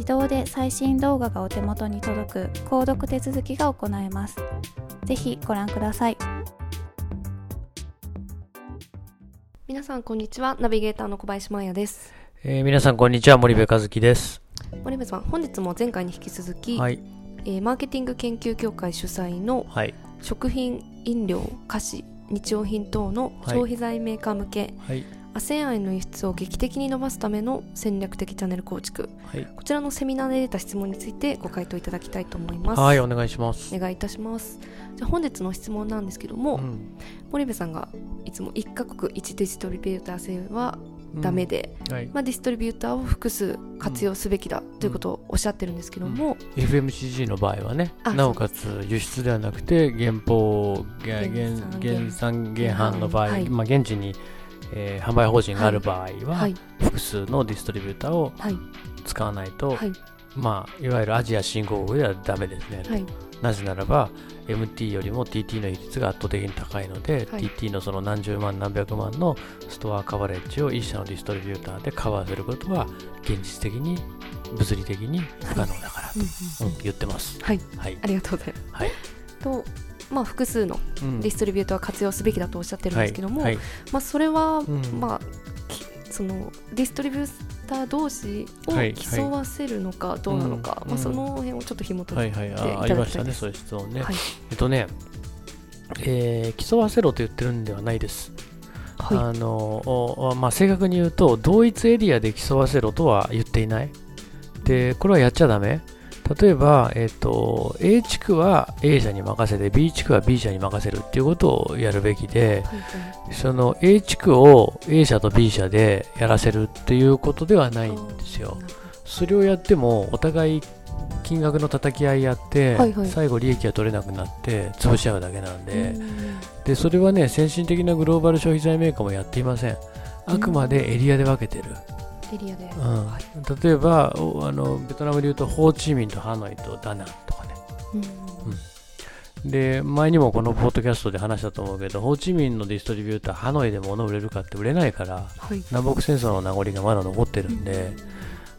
自動で最新動画がお手元に届く購読手続きが行えます。ぜひご覧ください。皆さんこんにちは。ナビゲーターの小林真也です。えー、皆さんこんにちは。森部和樹です。森部さん本日も前回に引き続き、はい。えーマーケティング研究協会主催のはい。食品飲料菓子日用品等の消費財メーカー向け、はい ASEAN への輸出を劇的に伸ばすための戦略的チャンネル構築。はい。こちらのセミナーで出た質問についてご回答いただきたいと思います。はいお願いします。お願いいたします。じゃあ本日の質問なんですけども、うん。森部さんがいつも1カ国1ディストリビューター制はダメで、うん。はい。まあ、ディストリビューターを複数活用すべきだということをおっしゃってるんですけども、FMCG の場合はねあなおかつ輸出ではなくて原稿原原産原産原販の場合、はい。まあ、現地に、えー販売法人がある場合は、はい。複数のディストリビューターをはい。使わないと、はい。まあ、いわゆるアジア新興国ではダメですね、はい。なぜならば MT よりも TT の比率が圧倒的に高いので、はい。TT のその何十万何百万のストアカバレッジを一社のディストリビューターでカバーすることは現実的に物理的に不可能だからと、うん言ってます。はい。はい。ありがとうございます。はい。とまあ複数のうんディストリビューターを活用すべきだとおっしゃってるんですけども、はい。まあそれは、んまあきそのディストリビューター同士をはい競わせるのかどうなのか、まあ、その辺をちょっと紐解いてはいはい。いただきたいですあありましたね、そういう質問ね。はいえっとね、えー競わせろと言ってるんではないです。はいあのおまあ、正確に言うと、同一エリアで競わせろとは言っていない。で、これはやっちゃダメ。例えば、えっと、A 地区は A 社に任せて、B 地区は B 社に任せるっていうことをやるべきで、はいはいその A 地区を A 社と B 社でやらせるっていうことではないんですよ。それをやっても、お互い金額の叩き合いやって、はいはい。最後利益が取れなくなって潰し合うだけなんで、うん。でそれはね先進的なグローバル消費財メーカーもやっていません。あくまでエリアで分けてる、エリアで、うん。はい例えばおあのベトナムでいうとホーチミンとハノイとダナンとかね。うん。で前にもこのポッドキャストで話したと思うけどホーチミンのディストリビューターハノイで物売れるかって売れないからはい。南北戦争の名残がまだ残ってるんで,、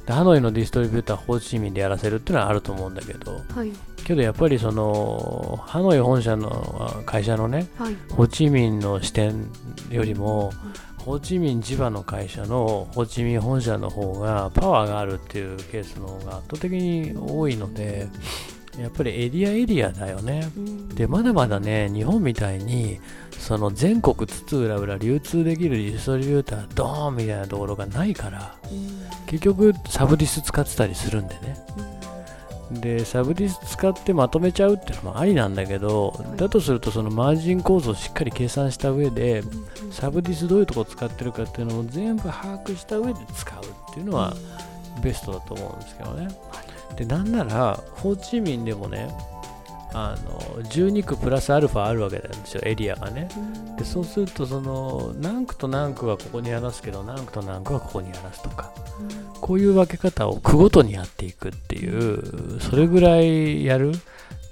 でハノイのディストリビューターホーチミンでやらせるっていうのはあると思うんだけどはい。けどやっぱりそのハノイ本社のあ会社のねはい。ホーチミンの視点よりも、ホーチミン地場の会社のホーチミン本社の方がパワーがあるっていうケースの方が圧倒的に多いので、やっぱりエリアエリアだよね。うんで、まだまだね、日本みたいに、その全国津々浦々流通できるディストリビュータードーンみたいなところがないから、うん結局サブディス使ってたりするんでね。でサブディス使ってまとめちゃうっていうのもありなんだけど、いだとするとそのマージン構造をしっかり計算した上でうんうんサブディスどういうとこ使ってるかっていうのを全部把握した上で使うっていうのはベストだと思うんですけどね。でなんならホーチミンでもねあの12区プラスアルファあるわけなんですよエリアがね。うん。でそうするとその何区と何区はここにやらすけど何区と何区はここにやらすとかこういう分け方を区ごとにやっていくっていうそれぐらいやる。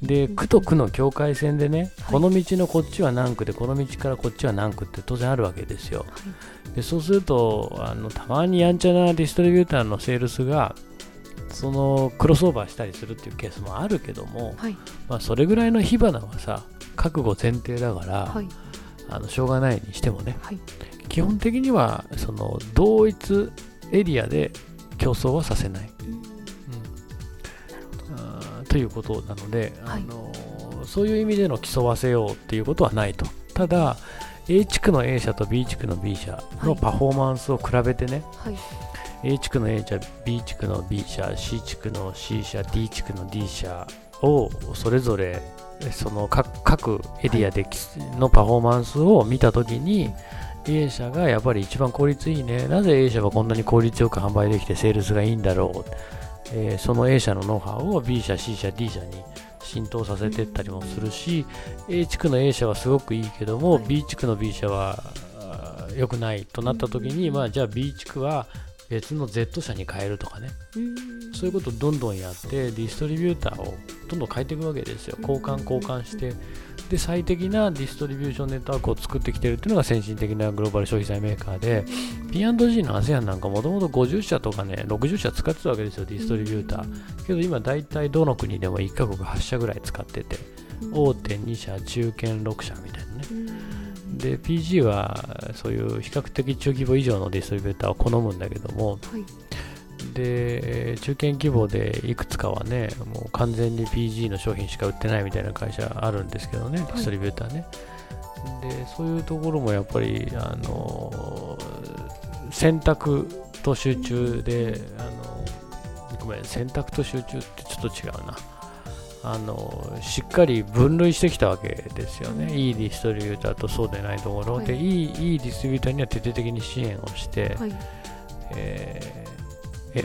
でうん。区と区の境界線でね、はい。この道のこっちは何区でこの道からこっちは何区って当然あるわけですよ。でそうするとあのたまにやんちゃなディストリビューターのセールスがそのクロスオーバーしたりするっていうケースもあるけども、はい。まあ、それぐらいの火花はさ覚悟前提だから、はい。あのしょうがないにしてもねはい。基本的にはその同一エリアで競争はさせない、あーということなので、はい。あのそういう意味での競わせようっていうことはないと。ただ A 地区の A 社と B 地区の B 社のはい。パフォーマンスを比べてね、はい A 地区の A 社 B 地区の B 社 C 地区の C 社 D 地区の D 社をそれぞれその各各エリアできのパフォーマンスを見たときに A 社がやっぱり一番効率いいね。なぜ A 社はこんなに効率よく販売できてセールスがいいんだろう、えーその A 社のノウハウを B 社 C 社 D 社に浸透させていったりもするし A 地区の A 社はすごくいいけども、はい。B 地区の B 社は良くないとなった時に、うん。まあじゃあ B 地区は別の Z 社に変えるとかね。うん。そういうことをどんどんやってディストリビューターをどんどん変えていくわけですよ。交換交換して。で最適なディストリビューションネットワークを作ってきてるっていうのが先進的なグローバル消費財メーカーで P&G の ASEAN なんかもともと50社とかね60社使ってたわけですよディストリビューター。けど今大体どの国でも1カ国8社ぐらい使ってて大手2社中堅6社みたいなね。うんで PG はそういう比較的中規模以上のディストリビューターを好むんだけどもはい。で中堅規模でいくつかはねもう完全に PG の商品しか売ってないみたいな会社あるんですけどね、ディストリビューターね。でそういうところもやっぱりあの選択と集中であのごめん選択と集中ってちょっと違うなあのしっかり分類してきたわけですよね、うん。いいディストリビューターとそうでないところ、はい。でいいいいディストリビューターには徹底的に支援をして、はい。えー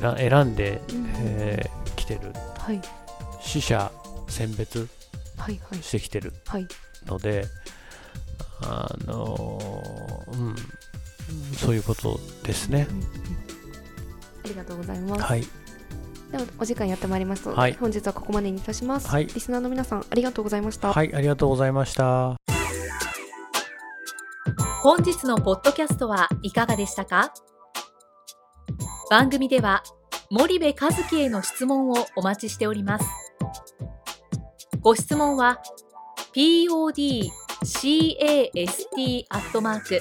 選選んで、うん。えー来てる。はい。死者選別してきてるはい。のであのーうん。そういうことですね。ありがとうございます。はいではお時間やってまいりますので、はい。本日はここまでにいたします、はい。リスナーの皆さんありがとうございました、はいありがとうございました。本日のポッドキャストはいかがでしたか？番組では森部和樹への質問をお待ちしております。ご質問は podcast アットマーク